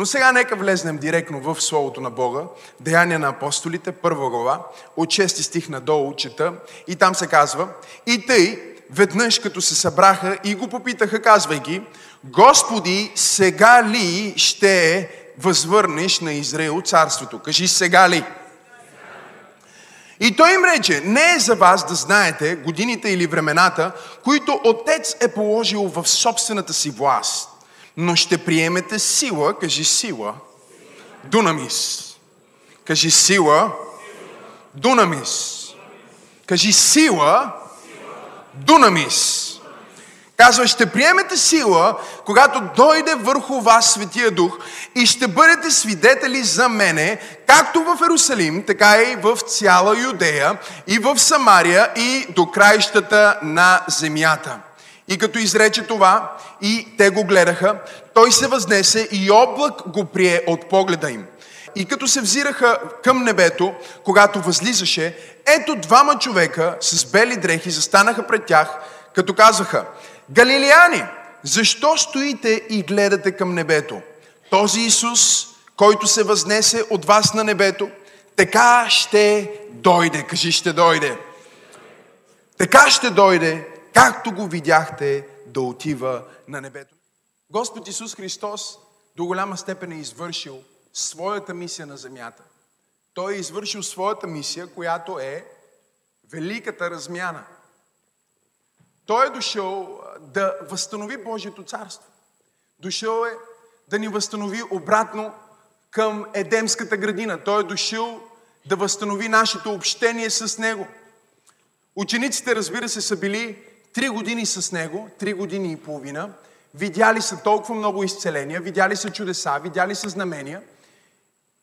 Но сега нека влезнем директно в Словото на Бога, Деяния на апостолите, първа глава, от 6 стих надолу чета, и там се казва, и тъй, веднъж като се събраха и го попитаха, казвайки, Господи, сега ли ще възвърнеш на Израил царството? Кажи, сега ли? И той им рече, не е за вас да знаете годините или времената, които Отец е положил в собствената си власт, но ще приемете сила, кажи сила, дунамис. Кажи сила, дунамис. Кажи сила, дунамис. Казва, ще приемете сила, когато дойде върху вас Светия Дух и ще бъдете свидетели за мене, както в Ерусалим, така и в цяла Юдея, и в Самария, и до краищата на земята. И като изрече това, и те го гледаха, той се възнесе и облак го прие от погледа им. И като се взираха към небето, когато възлизаше, ето двама човека с бели дрехи застанаха пред тях, като казваха, Галилеяни, защо стоите и гледате към небето? Този Исус, който се възнесе от вас на небето, така ще дойде. Кажи, ще дойде. Така ще дойде, както го видяхте да отива на небето. Господ Исус Христос до голяма степен е извършил своята мисия на земята. Той е извършил своята мисия, която е великата размяна. Той е дошъл да възстанови Божието царство. Дошъл е да ни възстанови обратно към Едемската градина. Той е дошъл да възстанови нашето общение с Него. Учениците, разбира се, са били три години с Него, три години и половина. Видяли са толкова много изцеления, видяли са чудеса, видяли са знамения.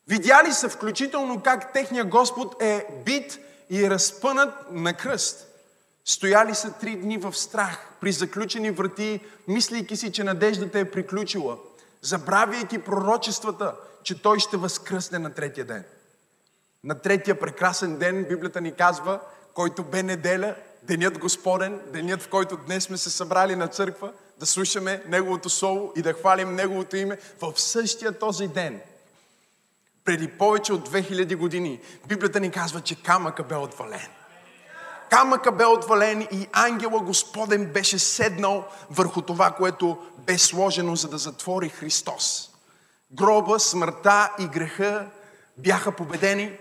Видяли са включително как техния Господ е бит и е разпънат на кръст. Стояли са три дни в страх, при заключени врати, мислейки си, че надеждата е приключила, забравяйки пророчествата, че Той ще възкръсне на третия ден. На третия прекрасен ден Библията ни казва, който бе неделя, денят Господен, денят в който днес сме се събрали на църква, да слушаме Неговото Слово и да хвалим Неговото име в същия този ден. Преди повече от 2000 години Библията ни казва, че камъка бе отвален камъка бе отвален и ангела Господен беше седнал върху това, което бе сложено, за да затвори Христос. Гроба, смъртта и греха бяха победени,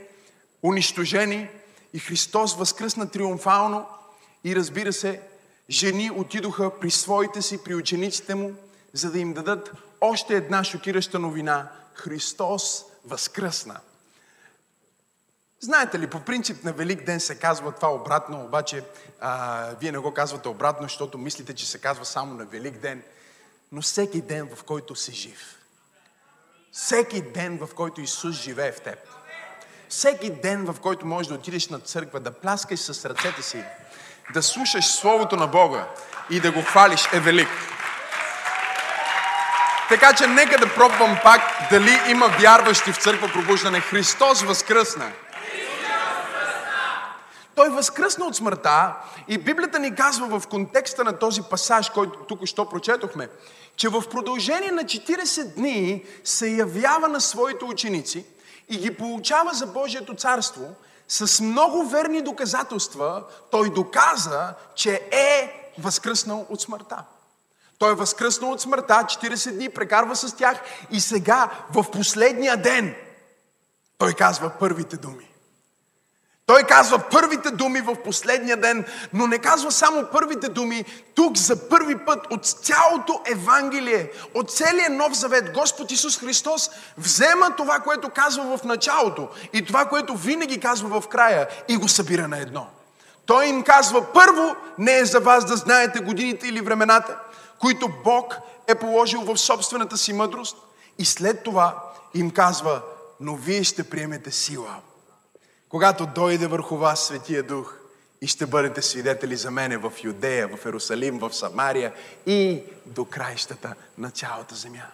унищожени и Христос възкръсна триумфално и разбира се, жени отидоха при своите си, при учениците му, за да им дадат още една шокираща новина. Христос възкръсна. Знаете ли, по принцип на Велик ден се казва това обратно, обаче а, вие не го казвате обратно, защото мислите, че се казва само на Велик ден. Но всеки ден, в който си жив. Всеки ден, в който Исус живее в теб. Всеки ден, в който можеш да отидеш на църква, да пляскаш с ръцете си, да слушаш Словото на Бога и да го хвалиш е велик. Така че нека да пробвам пак дали има вярващи в църква пробуждане. Христос възкръсна. Той възкръсна от смъртта и Библията ни казва в контекста на този пасаж, който тук що прочетохме, че в продължение на 40 дни се явява на своите ученици и ги получава за Божието царство с много верни доказателства. Той доказа, че е възкръснал от смъртта. Той е възкръснал от смъртта, 40 дни прекарва с тях и сега, в последния ден, той казва първите думи. Той казва първите думи в последния ден, но не казва само първите думи. Тук за първи път от цялото Евангелие, от целия Нов Завет, Господ Исус Христос взема това, което казва в началото и това, което винаги казва в края и го събира на едно. Той им казва, първо, не е за вас да знаете годините или времената, които Бог е положил в собствената си мъдрост. И след това им казва, но вие ще приемете сила когато дойде върху вас Светия Дух и ще бъдете свидетели за мене в Юдея, в Ерусалим, в Самария и до краищата на цялата земя.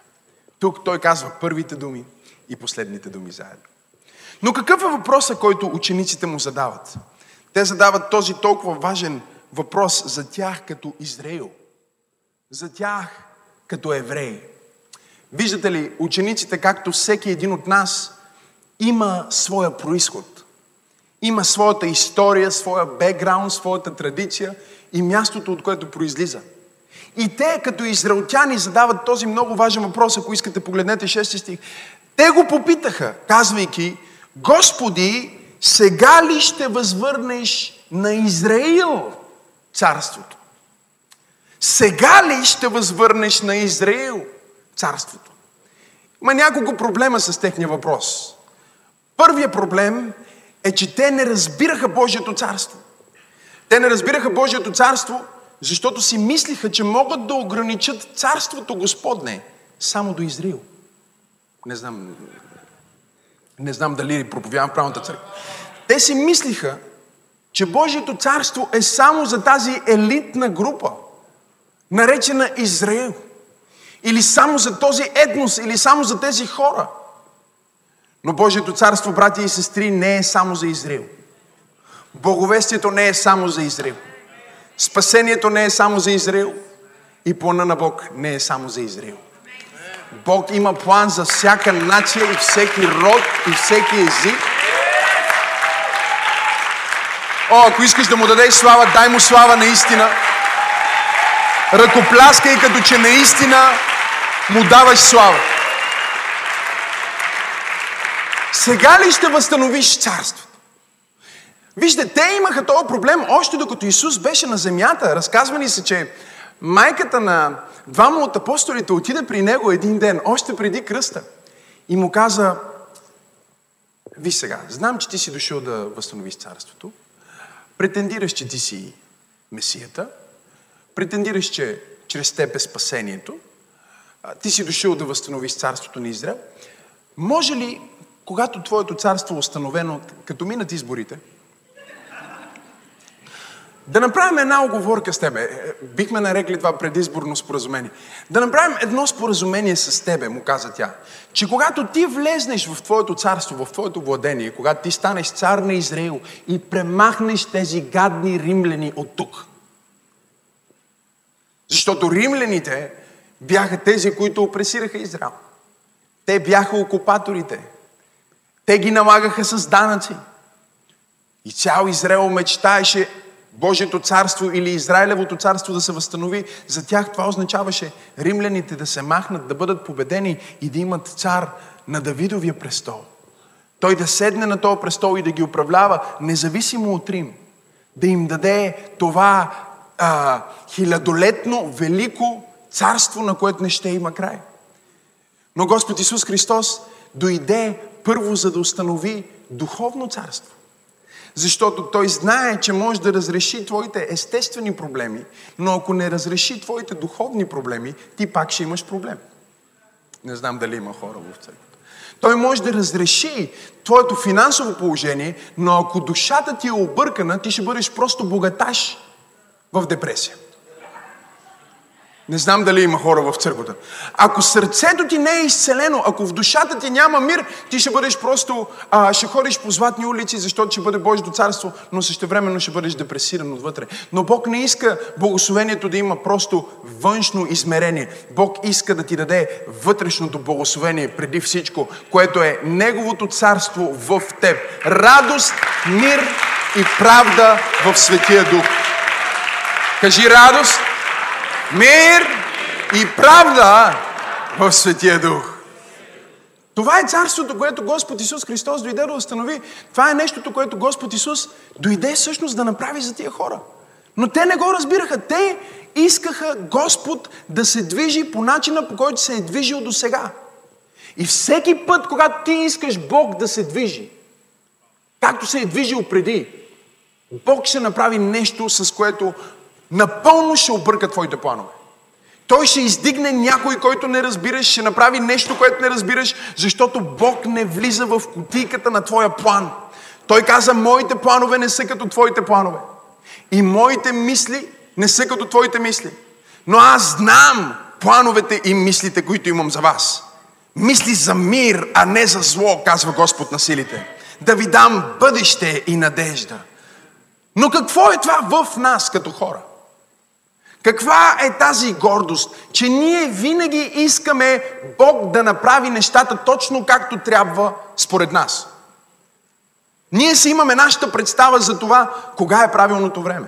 Тук той казва първите думи и последните думи заедно. Но какъв е въпросът, който учениците му задават? Те задават този толкова важен въпрос за тях като Израил, за тях като евреи. Виждате ли, учениците, както всеки един от нас, има своя происход. Има своята история, своя бекграунд, своята традиция и мястото, от което произлиза. И те, като израелтяни, задават този много важен въпрос, ако искате, погледнете 6 стих. Те го попитаха, казвайки, Господи, сега ли ще възвърнеш на Израил царството? Сега ли ще възвърнеш на Израил царството? Има няколко проблема с техния въпрос. Първият проблем е, че те не разбираха Божието царство. Те не разбираха Божието царство, защото си мислиха, че могат да ограничат царството Господне само до Израил. Не знам, не знам дали проповядвам в правилната църква. Те си мислиха, че Божието царство е само за тази елитна група, наречена Израел. Или само за този етнос, или само за тези хора. Но Божието царство, брати и сестри, не е само за Израел. Боговестието не е само за Израел. Спасението не е само за Израел. И плана на Бог не е само за Израел. Бог има план за всяка нация и всеки род и всеки език. О, ако искаш да му дадеш слава, дай му слава наистина. Ръкопляскай като че наистина му даваш слава. Сега ли ще възстановиш царството? Вижте, те имаха този проблем още докато Исус беше на земята. Разказва ни се, че майката на двама от апостолите отиде при него един ден, още преди кръста. И му каза, виж сега, знам, че ти си дошъл да възстановиш царството. Претендираш, че ти си Месията. Претендираш, че чрез теб е спасението. Ти си дошъл да възстановиш царството на Израел. Може ли, когато твоето царство е установено, като минат изборите, да направим една оговорка с тебе. Бихме нарекли това предизборно споразумение. Да направим едно споразумение с тебе, му каза тя. Че когато ти влезнеш в твоето царство, в твоето владение, когато ти станеш цар на Израил и премахнеш тези гадни римляни от тук. Защото римляните бяха тези, които опресираха Израел. Те бяха окупаторите. Те ги налагаха с данъци. И цял Израел мечтаеше Божието царство или Израилевото царство да се възстанови, за тях това означаваше римляните да се махнат, да бъдат победени и да имат цар на Давидовия престол. Той да седне на този престол и да ги управлява, независимо от Рим. Да им даде това а, хилядолетно, велико царство, на което не ще има край. Но Господ Исус Христос дойде първо, за да установи духовно царство. Защото той знае, че може да разреши твоите естествени проблеми, но ако не разреши твоите духовни проблеми, ти пак ще имаш проблем. Не знам дали има хора в църквата. Той може да разреши твоето финансово положение, но ако душата ти е объркана, ти ще бъдеш просто богаташ в депресия. Не знам дали има хора в църквата. Ако сърцето ти не е изцелено, ако в душата ти няма мир, ти ще бъдеш просто, а, ще ходиш по златни улици, защото ще бъде Божието царство, но същевременно ще бъдеш депресиран отвътре. Но Бог не иска благословението да има просто външно измерение. Бог иска да ти даде вътрешното благословение преди всичко, което е Неговото царство в теб. Радост, мир и правда в Светия Дух. Кажи радост, мир и правда в Светия Дух. Това е царството, което Господ Исус Христос дойде да установи. Това е нещото, което Господ Исус дойде всъщност да направи за тия хора. Но те не го разбираха. Те искаха Господ да се движи по начина, по който се е движил до сега. И всеки път, когато ти искаш Бог да се движи, както се е движил преди, Бог ще направи нещо, с което напълно ще обърка твоите планове. Той ще издигне някой, който не разбираш, ще направи нещо, което не разбираш, защото Бог не влиза в кутийката на твоя план. Той каза, моите планове не са като твоите планове. И моите мисли не са като твоите мисли. Но аз знам плановете и мислите, които имам за вас. Мисли за мир, а не за зло, казва Господ на силите. Да ви дам бъдеще и надежда. Но какво е това в нас като хора? Каква е тази гордост? Че ние винаги искаме Бог да направи нещата точно както трябва според нас. Ние си имаме нашата представа за това, кога е правилното време.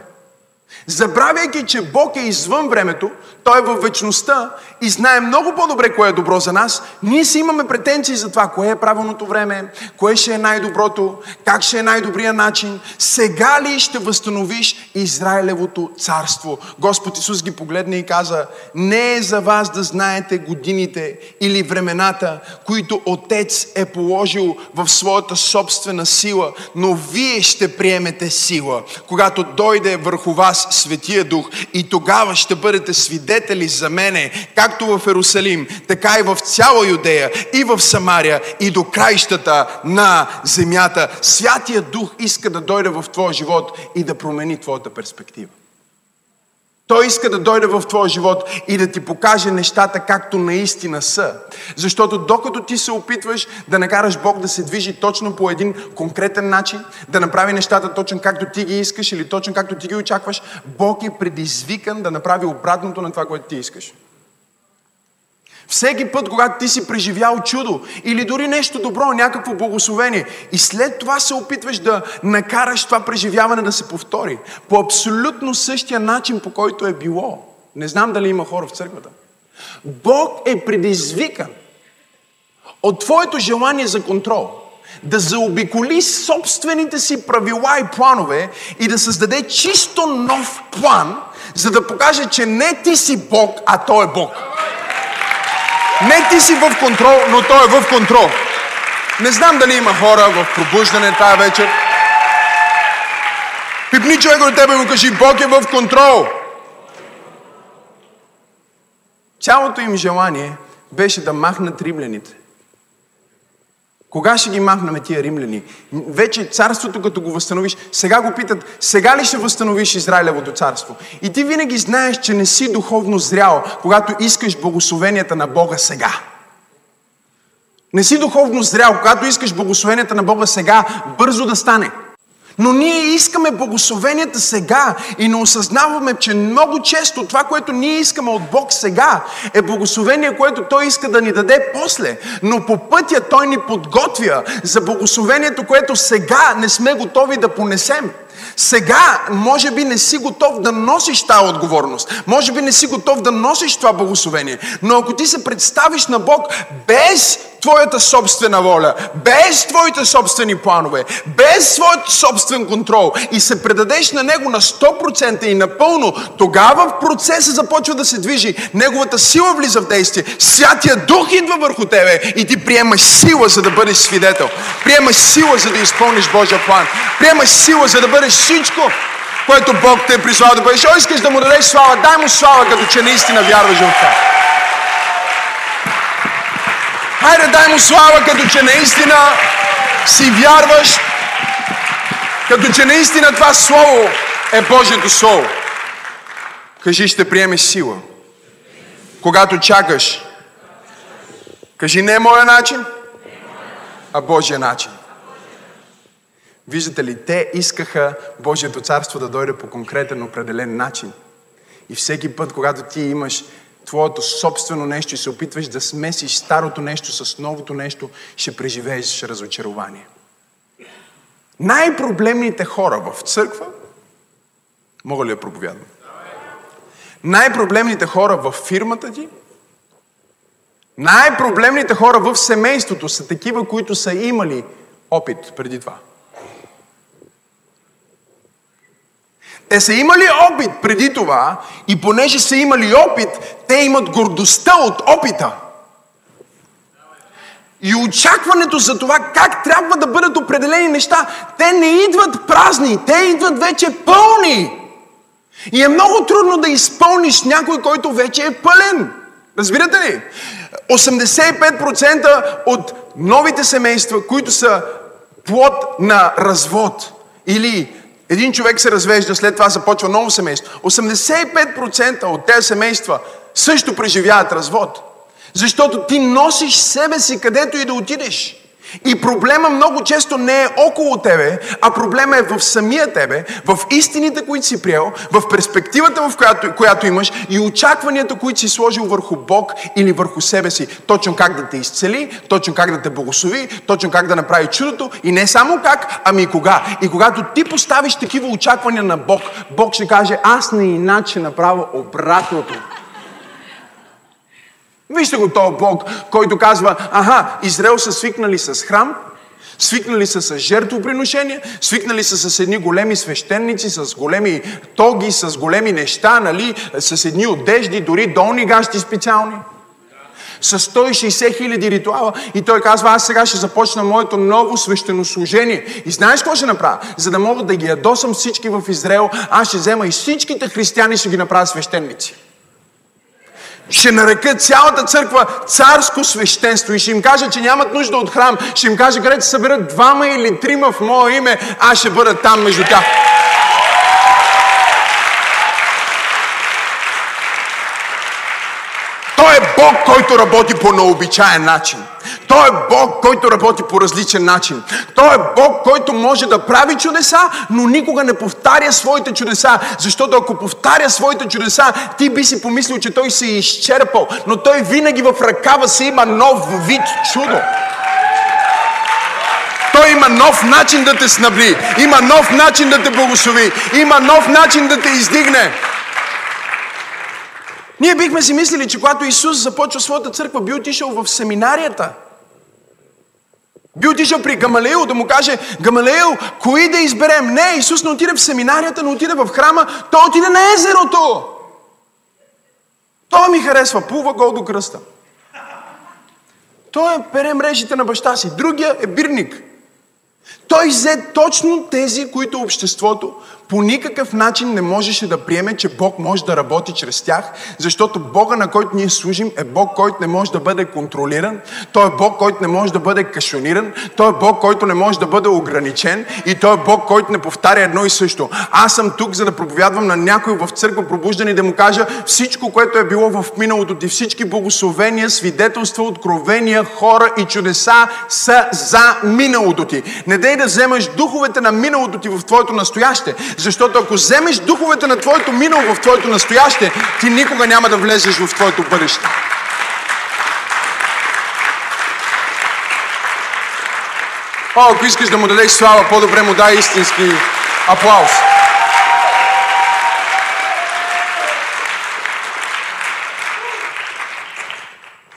Забравяйки, че Бог е извън времето, Той е във вечността и знае много по-добре кое е добро за нас, ние си имаме претенции за това, кое е правилното време, кое ще е най-доброто, как ще е най-добрия начин. Сега ли ще възстановиш Израилевото царство? Господ Исус ги погледна и каза, не е за вас да знаете годините или времената, които Отец е положил в своята собствена сила, но вие ще приемете сила, когато дойде върху вас Светия Дух и тогава ще бъдете свидетели за мене, както в Ерусалим, така и в цяла Юдея, и в Самария, и до краищата на земята. Святия Дух иска да дойде в твоя живот и да промени твоята перспектива. Той иска да дойде в твоя живот и да ти покаже нещата както наистина са. Защото докато ти се опитваш да накараш Бог да се движи точно по един конкретен начин, да направи нещата точно както ти ги искаш или точно както ти ги очакваш, Бог е предизвикан да направи обратното на това, което ти искаш. Всеки път, когато ти си преживял чудо или дори нещо добро, някакво благословение и след това се опитваш да накараш това преживяване да се повтори по абсолютно същия начин, по който е било. Не знам дали има хора в църквата. Бог е предизвикан от твоето желание за контрол да заобиколи собствените си правила и планове и да създаде чисто нов план, за да покаже, че не ти си Бог, а Той е Бог. Не ти си в контрол, но той е в контрол. Не знам дали има хора в пробуждане тази вечер. Пипни човек от тебе и му кажи, Бог е в контрол. Цялото им желание беше да махнат римляните. Кога ще ги махнаме тия римляни? Вече царството, като го възстановиш, сега го питат, сега ли ще възстановиш Израилевото царство? И ти винаги знаеш, че не си духовно зрял, когато искаш благословенията на Бога сега. Не си духовно зрял, когато искаш благословенията на Бога сега, бързо да стане. Но ние искаме благословенията сега и не осъзнаваме, че много често това, което ние искаме от Бог сега, е благословение, което Той иска да ни даде после. Но по пътя Той ни подготвя за благословението, което сега не сме готови да понесем. Сега, може би не си готов да носиш тази отговорност. Може би не си готов да носиш това благословение. Но ако ти се представиш на Бог без твоята собствена воля, без твоите собствени планове, без своят собствен контрол и се предадеш на Него на 100% и напълно, тогава в процеса започва да се движи. Неговата сила влиза в действие. Святия Дух идва върху тебе и ти приемаш сила, за да бъдеш свидетел. Приемаш сила, за да изпълниш Божия план. Приемаш сила, за да бъдеш всичко, което Бог те е прислал да бъдеш. О, искаш да му дадеш слава, дай му слава, като че наистина вярваш в това. Хайде, дай му слава, като че наистина си вярваш, като че наистина това Слово е Божието Слово. Кажи, ще приемеш сила. Когато чакаш, кажи, не е моя начин, а Божия начин. Виждате ли, те искаха Божието царство да дойде по конкретен, определен начин. И всеки път, когато ти имаш твоето собствено нещо и се опитваш да смесиш старото нещо с новото нещо, ще преживееш разочарование. Най-проблемните хора в църква, мога ли да проповядвам? Най-проблемните хора в фирмата ти, най-проблемните хора в семейството са такива, които са имали опит преди това. Те са имали опит преди това и понеже са имали опит, те имат гордостта от опита. И очакването за това как трябва да бъдат определени неща, те не идват празни, те идват вече пълни. И е много трудно да изпълниш някой, който вече е пълен. Разбирате ли? 85% от новите семейства, които са плод на развод или един човек се развежда, след това започва ново семейство. 85% от тези семейства също преживяват развод. Защото ти носиш себе си където и да отидеш. И проблема много често не е около тебе, а проблема е в самия тебе, в истините, които си приел, в перспективата, в която, която имаш и очакванията, които си сложил върху Бог или върху себе си. Точно как да те изцели, точно как да те благослови, точно как да направи чудото и не само как, ами и кога. И когато ти поставиш такива очаквания на Бог, Бог ще каже, аз не иначе направя обратното. Вижте го този Бог, който казва, аха, Израел са свикнали с храм, свикнали са с жертвоприношения, свикнали са с едни големи свещеници, с големи тоги, с големи неща, нали, с едни одежди, дори долни гащи специални. С 160 хиляди ритуала. И той казва, аз сега ще започна моето ново свещенослужение. И знаеш какво ще направя? За да мога да ги ядосам всички в Израел, аз ще взема и всичките християни ще ги направя свещеници ще нарека цялата църква царско свещенство и ще им кажа, че нямат нужда от храм. Ще им кажа, където се съберат двама или трима в мое име, аз ще бъда там между тях. Е Бог, който работи по необичаен начин. Той е Бог, който работи по различен начин. Той е Бог, който може да прави чудеса, но никога не повтаря своите чудеса. Защото ако повтаря своите чудеса, ти би си помислил, че той се е изчерпал. Но той винаги в ръкава си има нов вид чудо. Той има нов начин да те снабли, има нов начин да те благослови, има нов начин да те издигне. Ние бихме си мислили, че когато Исус започва своята църква, би отишъл в семинарията. Би отишъл при Гамалеил да му каже, Гамалеил, кои да изберем? Не, Исус не отиде в семинарията, не отиде в храма, той отиде на езерото. Той ми харесва, плува гол до кръста. Той е пере мрежите на баща си, другия е бирник. Той взе точно тези, които обществото по никакъв начин не можеше да приеме, че Бог може да работи чрез тях, защото Бога, на който ние служим, е Бог, който не може да бъде контролиран, Той е Бог, който не може да бъде кашониран, Той е Бог, който не може да бъде ограничен и Той е Бог, който не повтаря едно и също. Аз съм тук, за да проповядвам на някой в църква пробуждане и да му кажа всичко, което е било в миналото ти, всички благословения, свидетелства, откровения, хора и чудеса са за миналото ти. Не дей да вземаш духовете на миналото ти в твоето настояще, защото ако вземеш духовете на твоето минало в твоето настояще, ти никога няма да влезеш в твоето бъдеще. О, ако искаш да му дадеш слава, по-добре му дай истински аплауз.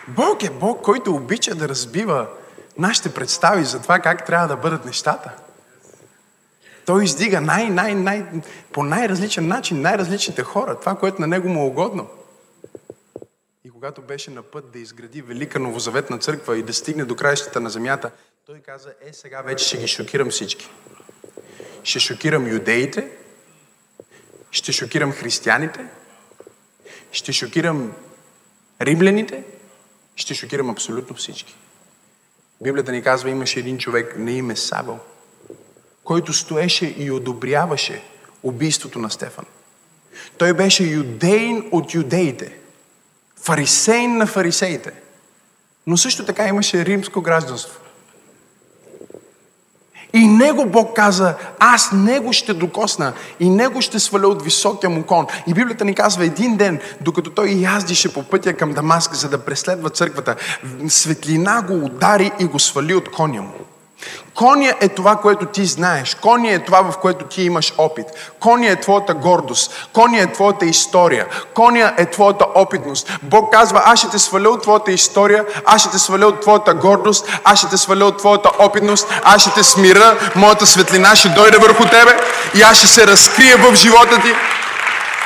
Бог е Бог, който обича да разбива нашите представи за това как трябва да бъдат нещата. Той издига най, най, най, по най-различен начин най-различните хора, това, което на него му е угодно. И когато беше на път да изгради велика новозаветна църква и да стигне до краищата на земята, той каза, е, сега вече ще ги шокирам всички. Ще шокирам юдеите, ще шокирам християните, ще шокирам римляните, ще шокирам абсолютно всички. Библията ни казва, имаше един човек на име Сабъл, който стоеше и одобряваше убийството на Стефан. Той беше юдейн от юдеите, фарисейн на фарисеите, но също така имаше римско гражданство. И него Бог каза, аз него ще докосна и него ще сваля от високия му кон. И Библията ни казва един ден, докато той яздише по пътя към Дамаск, за да преследва църквата, светлина го удари и го свали от коня му. Коня е това, което ти знаеш. Коня е това, в което ти имаш опит. Коня е твоята гордост. Коня е твоята история. Коня е твоята опитност. Бог казва, аз ще те сваля от твоята история, аз ще те сваля от твоята гордост, аз ще те сваля от твоята опитност, аз ще те смира, моята светлина ще дойде върху тебе и аз ще се разкрия в живота ти.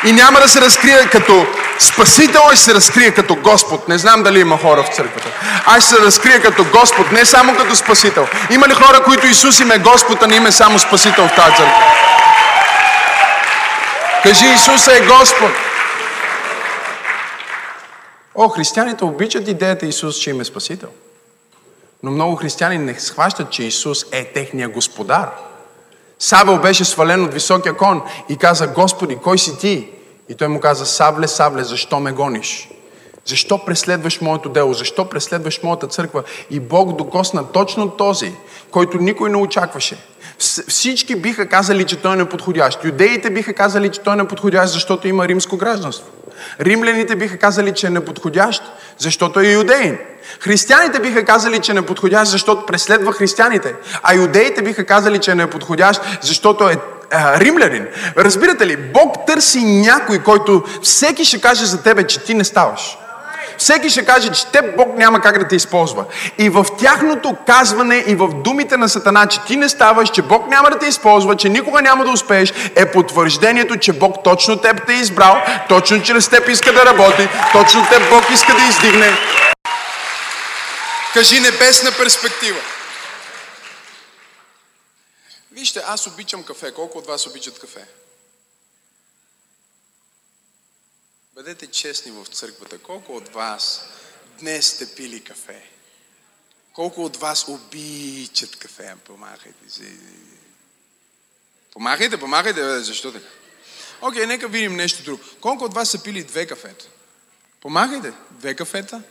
И няма да се разкрие като Спасител, ще се разкрие като Господ. Не знам дали има хора в църквата. Аз ще се разкрие като Господ, не само като Спасител. Има ли хора, които Исус им е Господ, а не им е само Спасител в тази църква? Кажи, Исус е Господ. О, християните обичат идеята Исус, че им е Спасител. Но много християни не схващат, че Исус е техния господар. Савел беше свален от високия кон и каза, Господи, кой си ти? И той му каза, Савле, Савле, защо ме гониш? Защо преследваш моето дело? Защо преследваш моята църква? И Бог докосна точно този, който никой не очакваше. Всички биха казали, че той е неподходящ. Юдеите биха казали, че той е неподходящ, защото има римско гражданство. Римляните биха казали, че е неподходящ, защото е юдеин. Християните биха казали, че е неподходящ, защото преследва християните. А юдеите биха казали, че е неподходящ, защото е римлянин. Разбирате ли, Бог търси някой, който всеки ще каже за тебе, че ти не ставаш. Всеки ще каже, че те Бог няма как да те използва. И в тяхното казване и в думите на Сатана, че ти не ставаш, че Бог няма да те използва, че никога няма да успееш, е потвърждението, че Бог точно теб те е избрал, точно чрез теб иска да работи, точно теб Бог иска да издигне. Кажи небесна перспектива. Вижте, аз обичам кафе. Колко от вас обичат кафе? Бъдете честни в църквата. Колко от вас днес сте пили кафе? Колко от вас обичат кафе? Помахайте си. Помахайте, помахайте, защо така? Окей, нека видим нещо друго. Колко от вас са пили две кафета? Помахайте. Две кафета?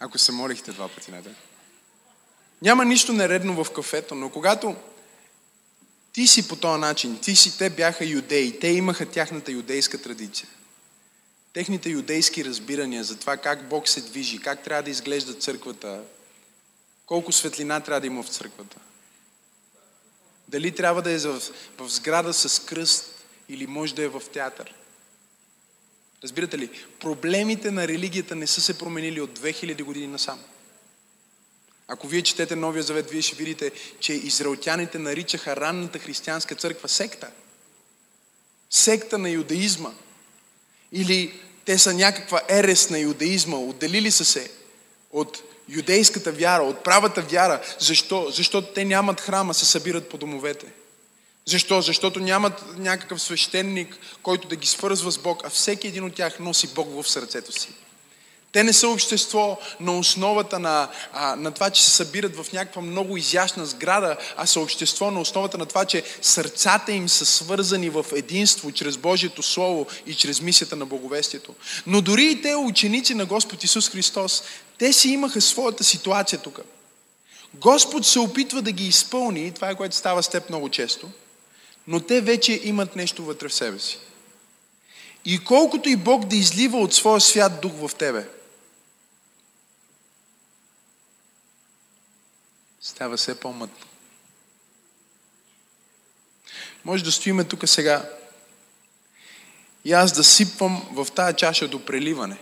Ако се молихте два пъти на ден. Няма нищо нередно в кафето, но когато ти си по този начин, ти си, те бяха юдеи, те имаха тяхната юдейска традиция. Техните юдейски разбирания за това как Бог се движи, как трябва да изглежда църквата, колко светлина трябва да има в църквата. Дали трябва да е в, в сграда с кръст или може да е в театър. Разбирате ли, проблемите на религията не са се променили от 2000 години насам. Ако вие четете Новия Завет, вие ще видите, че израелтяните наричаха ранната християнска църква секта. Секта на юдеизма. Или те са някаква ерес на юдеизма, отделили са се от юдейската вяра, от правата вяра. Защо? Защото те нямат храма, се събират по домовете. Защо? Защото нямат някакъв свещеник, който да ги свързва с Бог, а всеки един от тях носи Бог в сърцето си. Те не са общество на основата на, а, на това, че се събират в някаква много изящна сграда, а са общество на основата на това, че сърцата им са свързани в единство чрез Божието Слово и чрез мисията на Боговестието. Но дори и те, ученици на Господ Исус Христос, те си имаха своята ситуация тук. Господ се опитва да ги изпълни, това е което става с теб много често, но те вече имат нещо вътре в себе си. И колкото и Бог да излива от своя свят дух в тебе, става все по-мътно. Може да стоиме тук сега и аз да сипвам в тая чаша до преливане.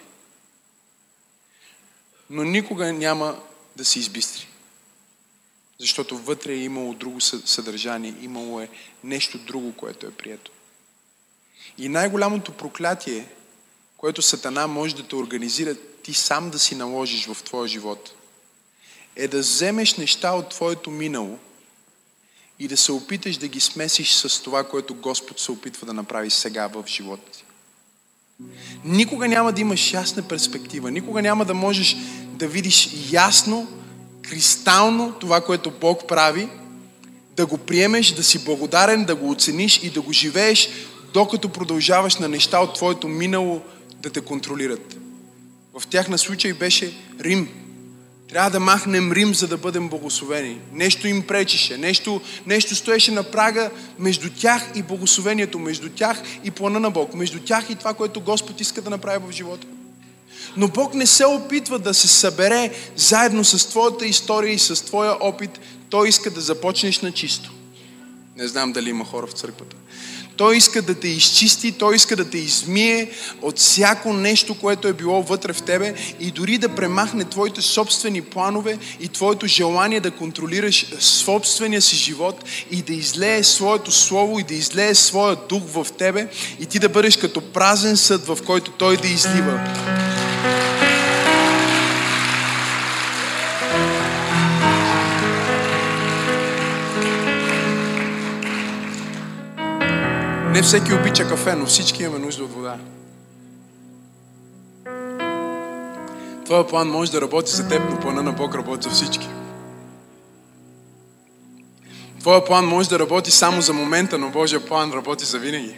Но никога няма да се избистри. Защото вътре е имало друго съдържание, имало е нещо друго, което е прието. И най-голямото проклятие, което Сатана може да те организира, ти сам да си наложиш в твоя живот – е да вземеш неща от твоето минало и да се опиташ да ги смесиш с това, което Господ се опитва да направи сега в живота ти. Никога няма да имаш ясна перспектива, никога няма да можеш да видиш ясно, кристално това, което Бог прави, да го приемеш, да си благодарен, да го оцениш и да го живееш, докато продължаваш на неща от твоето минало да те контролират. В тях на случай беше Рим, трябва да махнем Рим, за да бъдем благословени. Нещо им пречеше, нещо, нещо стоеше на прага между тях и благословението, между тях и плана на Бог, между тях и това, което Господ иска да направи в живота. Но Бог не се опитва да се събере заедно с твоята история и с твоя опит. Той иска да започнеш на чисто. Не знам дали има хора в църквата. Той иска да те изчисти, Той иска да те измие от всяко нещо, което е било вътре в тебе и дори да премахне твоите собствени планове и твоето желание да контролираш собствения си живот и да излее своето слово и да излее своя дух в тебе и ти да бъдеш като празен съд, в който Той да излива. Не всеки обича кафе, но всички имаме нужда от вода. Твоя план може да работи за теб, но плана на Бог работи за всички. Твоя план може да работи само за момента, но Божия план работи за винаги.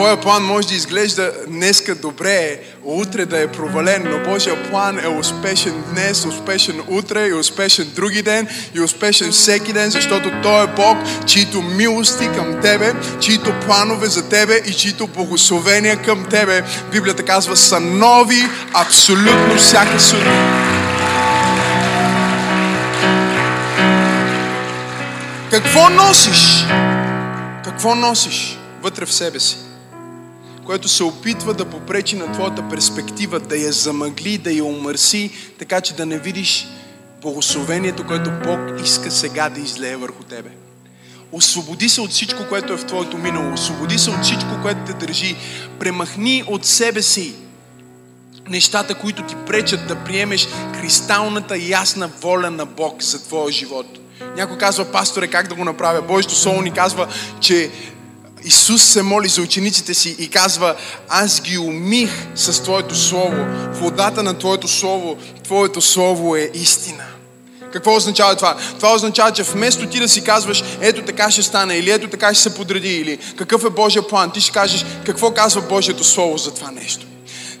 Твоя план може да изглежда днеска добре, утре да е провален, но Божия план е успешен днес, успешен утре и успешен други ден и успешен всеки ден, защото Той е Бог, чието милости към Тебе, чието планове за Тебе и чието благословения към Тебе, Библията казва, са нови абсолютно всяка сутрин. Какво носиш? Какво носиш вътре в себе си? Което се опитва да попречи на твоята перспектива, да я замъгли, да я умърси, така че да не видиш благословението, което Бог иска сега да излее върху тебе. Освободи се от всичко, което е в твоето минало. Освободи се от всичко, което те държи. Премахни от себе си нещата, които ти пречат да приемеш кристалната ясна воля на Бог за твоя живот. Някой казва, пасторе, как да го направя? Божието Слово ни казва, че Исус се моли за учениците си и казва, аз ги умих с Твоето Слово. Водата на Твоето Слово, Твоето Слово е истина. Какво означава това? Това означава, че вместо ти да си казваш, ето така ще стане, или ето така ще се подреди, или какъв е Божия план, ти ще кажеш, какво казва Божието Слово за това нещо.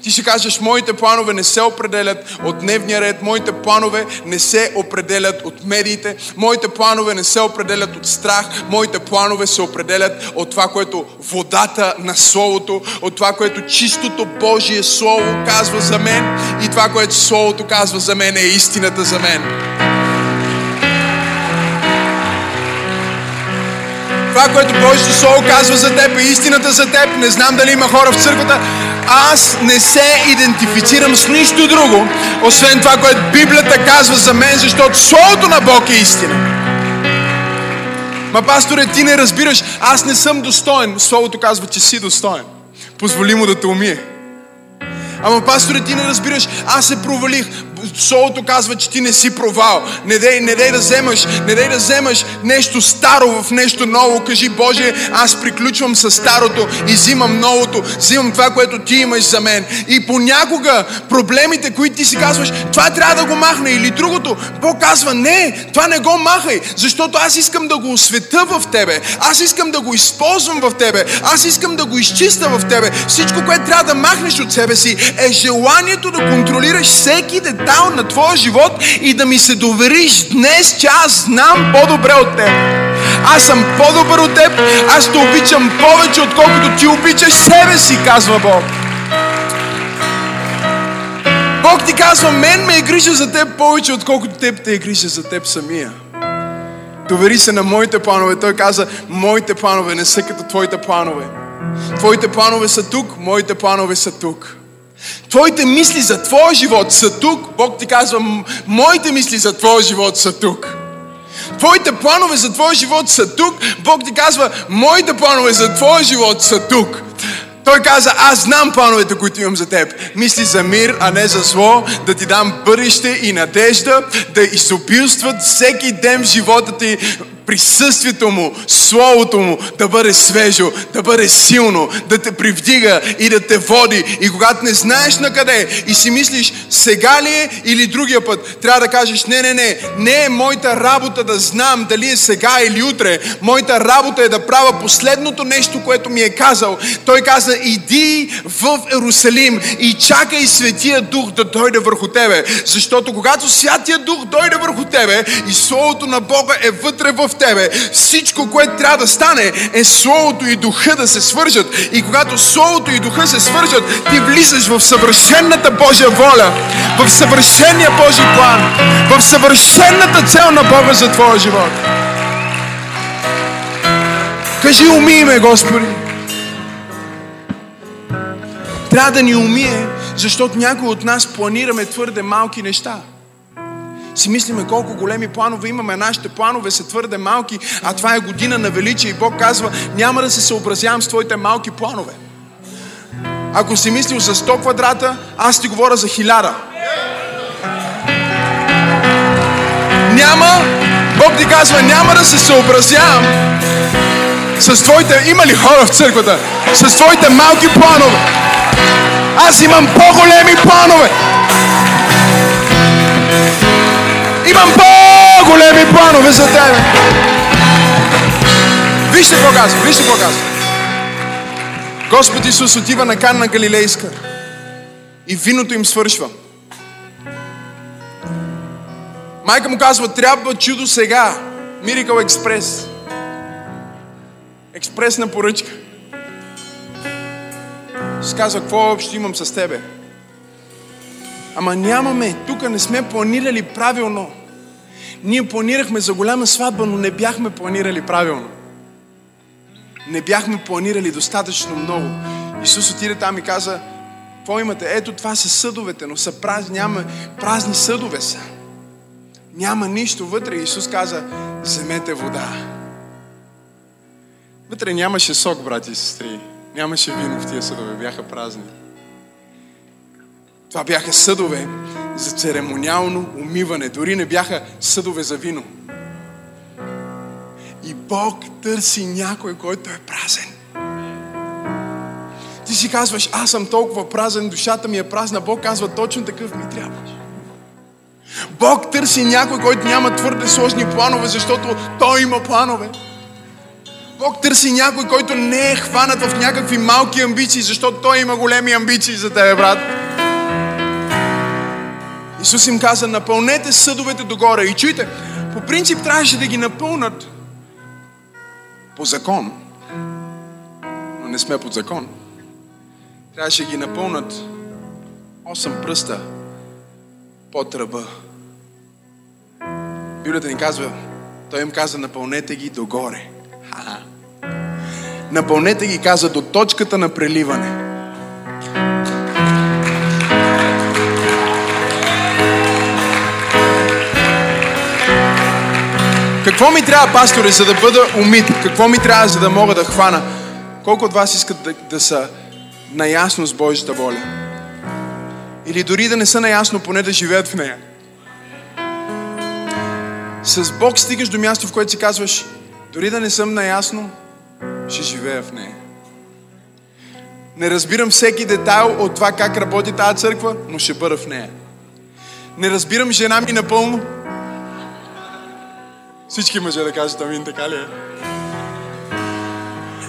Ти ще кажеш, моите планове не се определят от дневния ред, моите планове не се определят от медиите, моите планове не се определят от страх, моите планове се определят от това, което водата на Словото, от това, което чистото Божие Слово казва за мен и това, което Словото казва за мен е истината за мен. Това, което Божието Слово казва за теб е истината за теб. Не знам дали има хора в църквата, аз не се идентифицирам с нищо друго, освен това, което Библията казва за мен, защото Словото на Бог е истина. Ма, пасторе, ти не разбираш, аз не съм достоен. Словото казва, че си достоен. Позволи му да те умие. Ама, пасторе, ти не разбираш, аз се провалих. Солото казва, че ти не си провал. Не дей, не дей да вземаш, не дей да вземаш нещо старо в нещо ново. Кажи, Боже, аз приключвам с старото и взимам новото. Взимам това, което ти имаш за мен. И понякога проблемите, които ти си казваш, това трябва да го махне или другото. Бог казва, не, това не го махай, защото аз искам да го освета в тебе. Аз искам да го използвам в тебе. Аз искам да го изчиста в тебе. Всичко, което трябва да махнеш от себе си, е желанието да контролираш всеки детал детайл на твоя живот и да ми се довериш днес, че аз знам по-добре от теб. Аз съм по-добър от теб, аз те обичам повече, отколкото ти обичаш себе си, казва Бог. Бог ти казва, мен ме е грижа за теб повече, отколкото теб те е грижа за теб самия. Довери се на моите планове. Той каза, моите планове не са като твоите планове. Твоите планове са тук, моите планове са тук. Твоите мисли за твоя живот са тук. Бог ти казва, моите мисли за твоя живот са тук. Твоите планове за твоя живот са тук. Бог ти казва, моите планове за твоя живот са тук. Той каза, аз знам плановете, които имам за теб. Мисли за мир, а не за зло, да ти дам бъдеще и надежда, да изобилстват всеки ден в живота ти присъствието му, Словото му да бъде свежо, да бъде силно, да те привдига и да те води. И когато не знаеш на къде и си мислиш сега ли е или другия път, трябва да кажеш не, не, не, не е моята работа да знам дали е сега или утре. Моята работа е да правя последното нещо, което ми е казал. Той каза, иди в Ерусалим и чакай Светия Дух да дойде върху тебе. Защото когато Святия Дух дойде върху тебе и Словото на Бога е вътре в тебе. Всичко, което трябва да стане, е Словото и Духа да се свържат. И когато Словото и Духа се свържат, ти влизаш в съвършенната Божия воля, в съвършения Божий план, в съвършенната цел на Бога за твоя живот. Кажи, умий ме, Господи. Трябва да ни умие, защото някои от нас планираме твърде малки неща си мислиме колко големи планове имаме. Нашите планове са твърде малки, а това е година на величие и Бог казва, няма да се съобразявам с твоите малки планове. Ако си мислил за 100 квадрата, аз ти говоря за 1000. Няма, Бог ти казва, няма да се съобразявам с твоите, има ли хора в църквата? С твоите малки планове. Аз имам по-големи планове. Имам по-големи планове за тебе. Вижте какво казва, вижте какво казва. Господ Исус отива на Канна Галилейска и виното им свършва. Майка му казва, трябва чудо сега. Miracle Експрес. Експресна поръчка. Ще казва, какво общо имам с тебе? Ама нямаме, тук не сме планирали правилно. Ние планирахме за голяма сватба, но не бяхме планирали правилно. Не бяхме планирали достатъчно много. Исус отиде там и каза, какво имате? Ето това са съдовете, но са празни, няма празни съдове са. Няма нищо вътре. Исус каза, вземете вода. Вътре нямаше сок, брати и сестри. Нямаше вино в тия съдове, бяха празни. Това бяха съдове за церемониално умиване. Дори не бяха съдове за вино. И Бог търси някой, който е празен. Ти си казваш, аз съм толкова празен, душата ми е празна. Бог казва, точно такъв ми трябваш. Бог търси някой, който няма твърде сложни планове, защото Той има планове. Бог търси някой, който не е хванат в някакви малки амбиции, защото Той има големи амбиции за тебе, брат. Исус им каза, напълнете съдовете догоре. И чуйте, по принцип трябваше да ги напълнат по закон. Но не сме под закон. Трябваше да ги напълнат 8 пръста под ръба. Библията ни казва, той им каза, напълнете ги догоре. Ха-ха. Напълнете ги, каза, до точката на преливане. Какво ми трябва, пасторе, за да бъда умит? Какво ми трябва, за да мога да хвана? Колко от вас искат да, да са наясно с Божията воля? Или дори да не са наясно, поне да живеят в нея? С Бог стигаш до място, в което си казваш, дори да не съм наясно, ще живея в нея. Не разбирам всеки детайл от това как работи тази църква, но ще бъда в нея. Не разбирам жена ми напълно. Всички мъже да кажат амин, така ли е?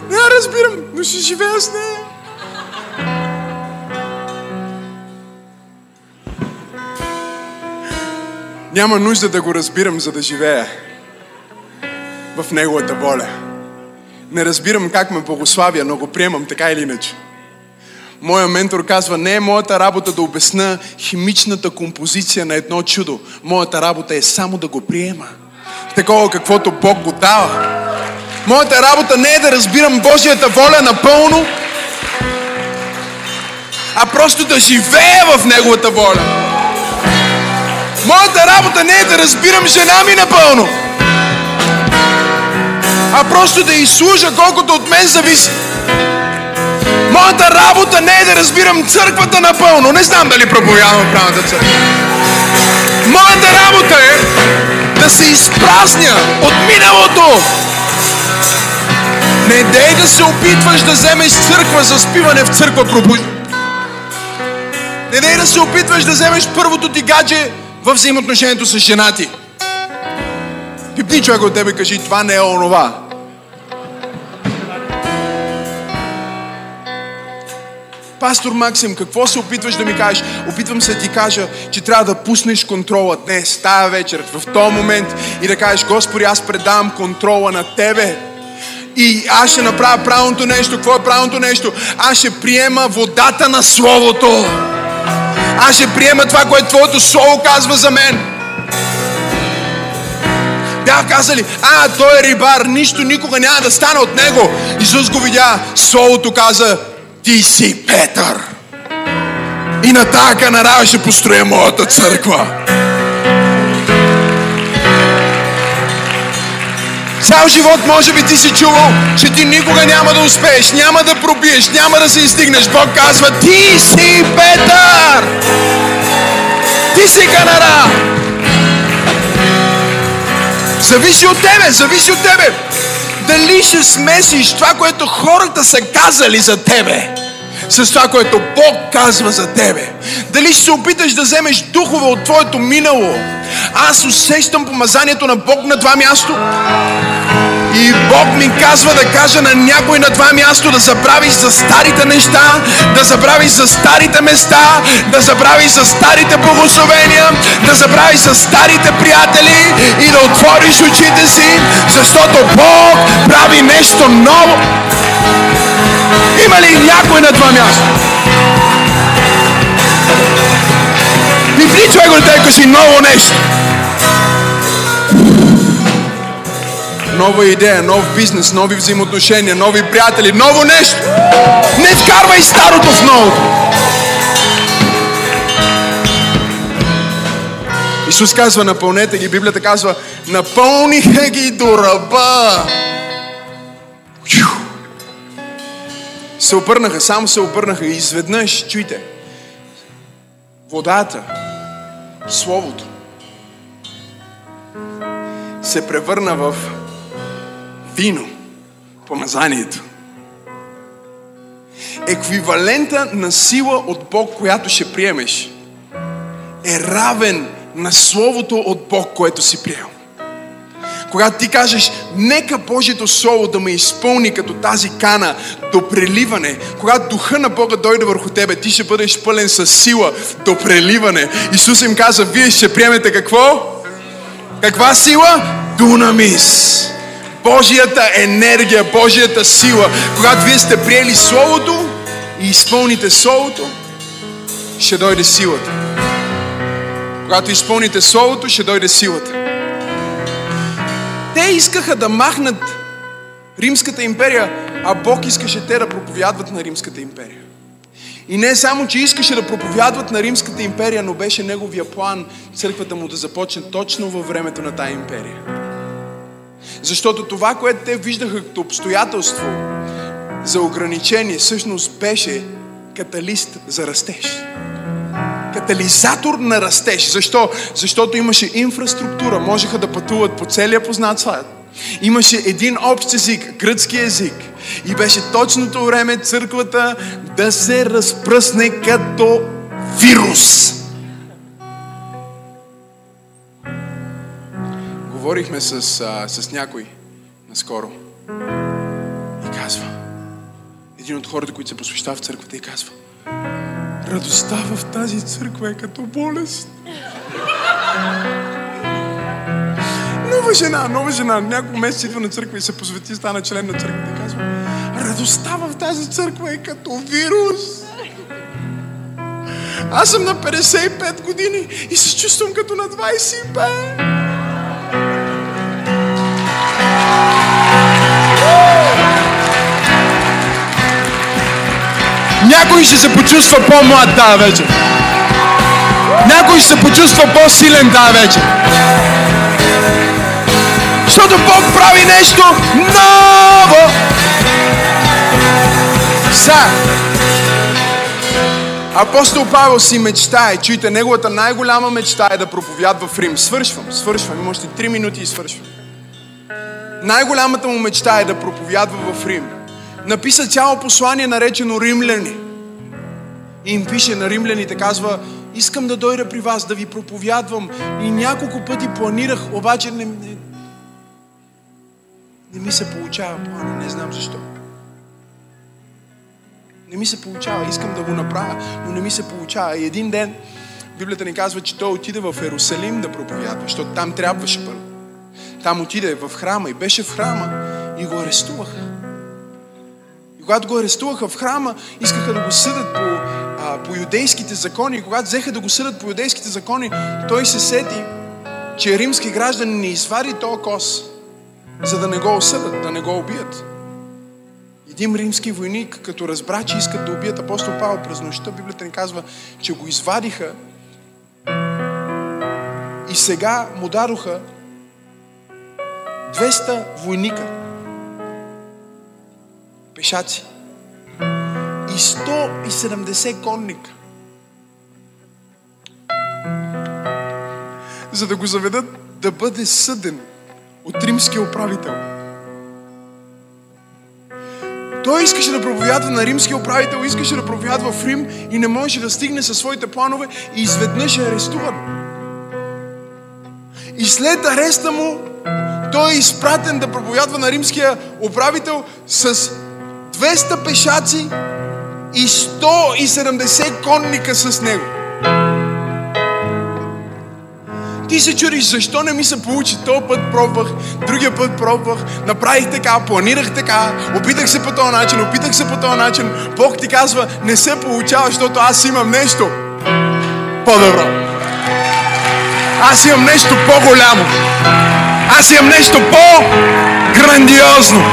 Не, разбирам, но ще живея с нея. Няма нужда да го разбирам, за да живея в Неговата воля. Не разбирам как ме благославя, но го приемам така или иначе. Моя ментор казва, не е моята работа да обясна химичната композиция на едно чудо. Моята работа е само да го приема. Такова каквото Бог го дава. Моята работа не е да разбирам Божията воля напълно, а просто да живея в Неговата воля. Моята работа не е да разбирам жена ми напълно, а просто да изслужа колкото от мен зависи. Моята работа не е да разбирам църквата напълно. Не знам дали проповядвам в правната църква. Моята работа е да се изпразня от миналото. Не дей да се опитваш да вземеш църква за спиване в църква пробуди. Не дей да се опитваш да вземеш първото ти гадже в взаимоотношението с жена ти. Пипни човек от тебе кажи, това не е онова. Пастор Максим, какво се опитваш да ми кажеш? Опитвам се да ти кажа, че трябва да пуснеш контрола днес, тая вечер, в този момент и да кажеш, Господи, аз предавам контрола на Тебе. И аз ще направя правилното нещо. Какво е правилното нещо? Аз ще приема водата на Словото. Аз ще приема това, което Твоето Слово казва за мен. Бях казали, а, той е рибар, нищо никога няма да стане от него. Исус го видя, Словото каза, ти си Петър. И на тази канара ще построя моята църква. Цял живот може би ти си чувал, че ти никога няма да успееш, няма да пробиеш, няма да се изстигнеш. Бог казва, ти си Петър! Ти си канара! Зависи от тебе, зависи от тебе. Дали ще смесиш това, което хората са казали за тебе, с това, което Бог казва за тебе. Дали ще се опиташ да вземеш духове от твоето минало, аз усещам помазанието на Бог на това място. И Бог ми казва да кажа на някой на това място да забравиш за старите неща, да забравиш за старите места, да забравиш за старите благословения, да забравиш за старите приятели и да отвориш очите си, защото Бог прави нещо ново. Има ли някой на това място? И човек го да си ново нещо. Нова идея, нов бизнес, нови взаимоотношения, нови приятели, ново нещо. Не вкарвай старото в новото. Исус казва, напълнете ги. Библията казва, напълниха ги до ръба. Се обърнаха, само се обърнаха и изведнъж, чуйте, водата, Словото, се превърна в вино, помазанието. Еквивалента на сила от Бог, която ще приемеш, е равен на Словото от Бог, което си приел. Когато ти кажеш, нека Божието Слово да ме изпълни като тази кана до преливане, когато Духа на Бога дойде върху тебе, ти ще бъдеш пълен с сила до преливане. Исус им каза, вие ще приемете какво? Каква сила? Дунамис. Божията енергия, Божията сила. Когато вие сте приели Словото и изпълните Словото, ще дойде силата. Когато изпълните Словото, ще дойде силата. Те искаха да махнат Римската империя, а Бог искаше те да проповядват на Римската империя. И не само, че искаше да проповядват на Римската империя, но беше неговия план църквата му да започне точно във времето на тая империя. Защото това, което те виждаха като обстоятелство за ограничение, всъщност беше каталист за растеж катализатор на растеж. Защо? Защото имаше инфраструктура, можеха да пътуват по целия познат свят. Имаше един общ език, гръцки език. И беше точното време църквата да се разпръсне като вирус. Говорихме с, а, с някой наскоро и казва, един от хората, които се посвещава в църквата и казва, Радостта в тази църква е като болест. Нова жена, нова жена, няколко месеца идва на църква и се посвети, стана член на църквата и казва, радостта в тази църква е като вирус. Аз съм на 55 години и се чувствам като на 25. Някой ще се почувства по-млад тази вечер. Някой ще се почувства по-силен тази вечер. Защото Бог прави нещо ново. Са. Апостол Павел си мечтае, чуйте, неговата най-голяма мечта е да проповядва в Рим. Свършвам, свършвам, има още три минути и свършвам. Най-голямата му мечта е да проповядва в Рим написа цяло послание, наречено Римляни. И им пише на римляните, казва, искам да дойда при вас, да ви проповядвам. И няколко пъти планирах, обаче не, не, не ми се получава плана, не знам защо. Не ми се получава, искам да го направя, но не ми се получава. И един ден Библията ни казва, че той отиде в Ерусалим да проповядва, защото там трябваше първо. Там отиде в храма и беше в храма и го арестуваха. И когато го арестуваха в храма, искаха да го съдат по, а, по юдейските закони. И когато взеха да го съдат по юдейските закони, той се сети, че римски граждани не извади този кос, за да не го осъдат, да не го убият. Един римски войник, като разбра, че искат да убият апостол Павел през нощта, Библията ни казва, че го извадиха и сега му дадоха 200 войника пешаци и 170 конника. За да го заведат да бъде съден от римския управител. Той искаше да проповядва на римския управител, искаше да проповядва в Рим и не можеше да стигне със своите планове и изведнъж е арестуван. И след ареста му, той е изпратен да проповядва на римския управител с 200 пешаци и 170 конника с него. Ти се чудиш, защо не ми се получи? Този път пробвах, другия път пробвах, направих така, планирах така, опитах се по този начин, опитах се по този начин. Бог ти казва, не се получава, защото аз имам нещо по-добро. Аз имам нещо по-голямо. Аз имам нещо по-грандиозно.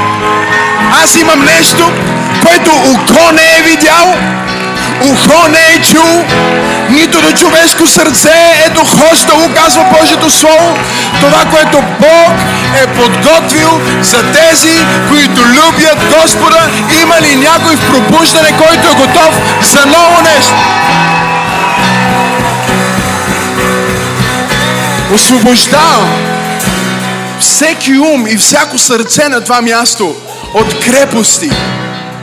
Аз имам нещо, което око не е видял, ухо не е чул, нито до човешко сърце е дохождало, казва Божието Слово, това, което Бог е подготвил за тези, които любят Господа. Има ли някой в пробуждане, който е готов за ново нещо? Освобождавам всеки ум и всяко сърце на това място от крепости.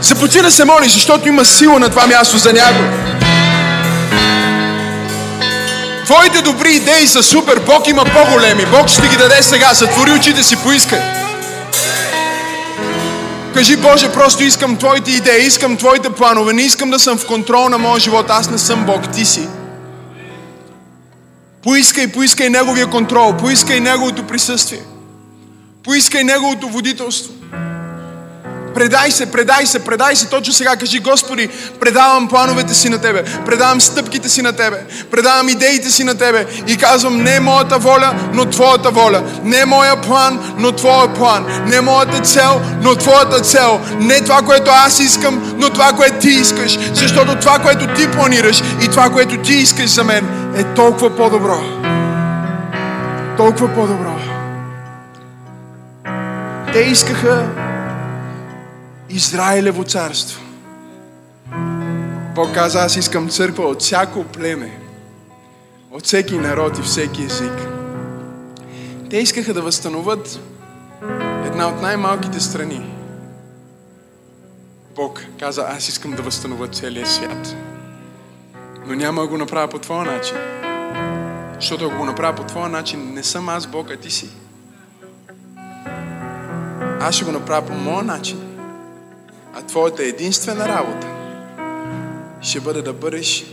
Започни да се молиш, защото има сила на това място за някой. Твоите добри идеи са супер, Бог има по-големи. Бог ще ги даде сега. Затвори очите си, поискай. Кажи, Боже, просто искам Твоите идеи, искам Твоите планове, не искам да съм в контрол на моя живот. Аз не съм Бог, Ти си. Поискай, поискай Неговия контрол, поискай Неговото присъствие. Поискай Неговото водителство. Предай се, предай се, предай се. Точно сега кажи, Господи, предавам плановете си на Тебе, предавам стъпките си на Тебе, предавам идеите си на Тебе и казвам, не моята воля, но Твоята воля. Не моя план, но Твоя план. Не моята цел, но Твоята цел. Не това, което аз искам, но това, което Ти искаш. Защото това, което Ти планираш и това, което Ти искаш за мен е толкова по-добро. Толкова по-добро. Те искаха Израилево царство. Бог каза, аз искам църква от всяко племе, от всеки народ и всеки език. Те искаха да възстановят една от най-малките страни. Бог каза, аз искам да възстановя целия свят. Но няма да го направя по твоя начин. Защото ако го направя по твоя начин, не съм аз Бог, а ти си. Аз ще го направя по моя начин. А твоята единствена работа ще бъде да бъдеш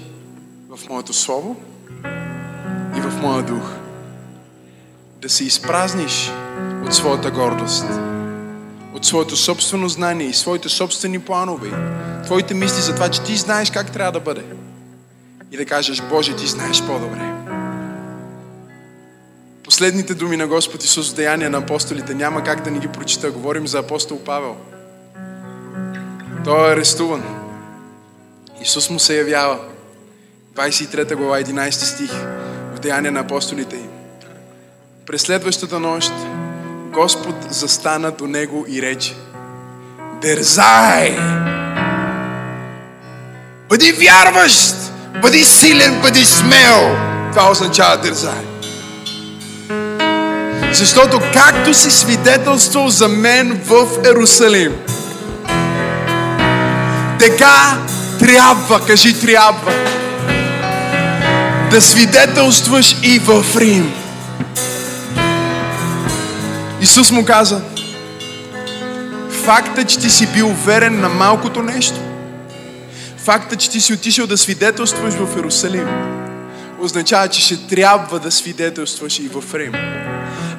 в моето слово и в моя дух. Да се изпразниш от своята гордост, от своето собствено знание и своите собствени планове, твоите мисли за това, че ти знаеш как трябва да бъде. И да кажеш, Боже, ти знаеш по-добре. Последните думи на Господ Исус в Деяния на апостолите няма как да ни ги прочита. Говорим за апостол Павел. Той е арестуван. Исус му се явява. 23 глава, 11 стих в Деяния на апостолите им. През следващата нощ Господ застана до него и рече Дерзай! Бъди вярващ! Бъди силен, бъди смел! Това означава дерзай. Защото както си свидетелствал за мен в Ерусалим, така трябва, кажи трябва, да свидетелстваш и в Рим. Исус му каза, факта, че ти си бил верен на малкото нещо, факта, че ти си отишъл да свидетелстваш в Иерусалим, означава, че ще трябва да свидетелстваш и в Рим.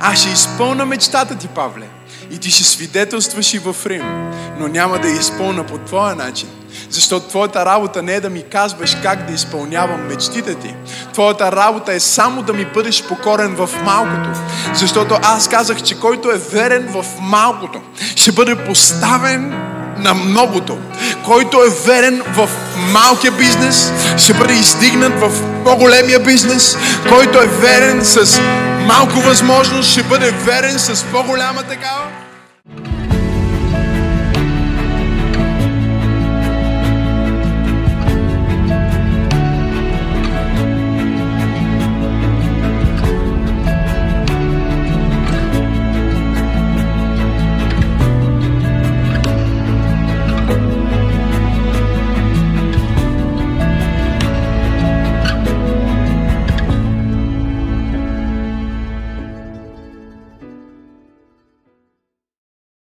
Аз ще изпълна мечтата ти, Павле. И ти ще свидетелстваш и в Рим. Но няма да я изпълна по твоя начин. Защото твоята работа не е да ми казваш как да изпълнявам мечтите ти. Твоята работа е само да ми бъдеш покорен в малкото. Защото аз казах, че който е верен в малкото, ще бъде поставен на многото. Който е верен в малкия бизнес, ще бъде издигнат в по-големия бизнес. Който е верен с малко възможност, ще бъде верен с по-голяма такава.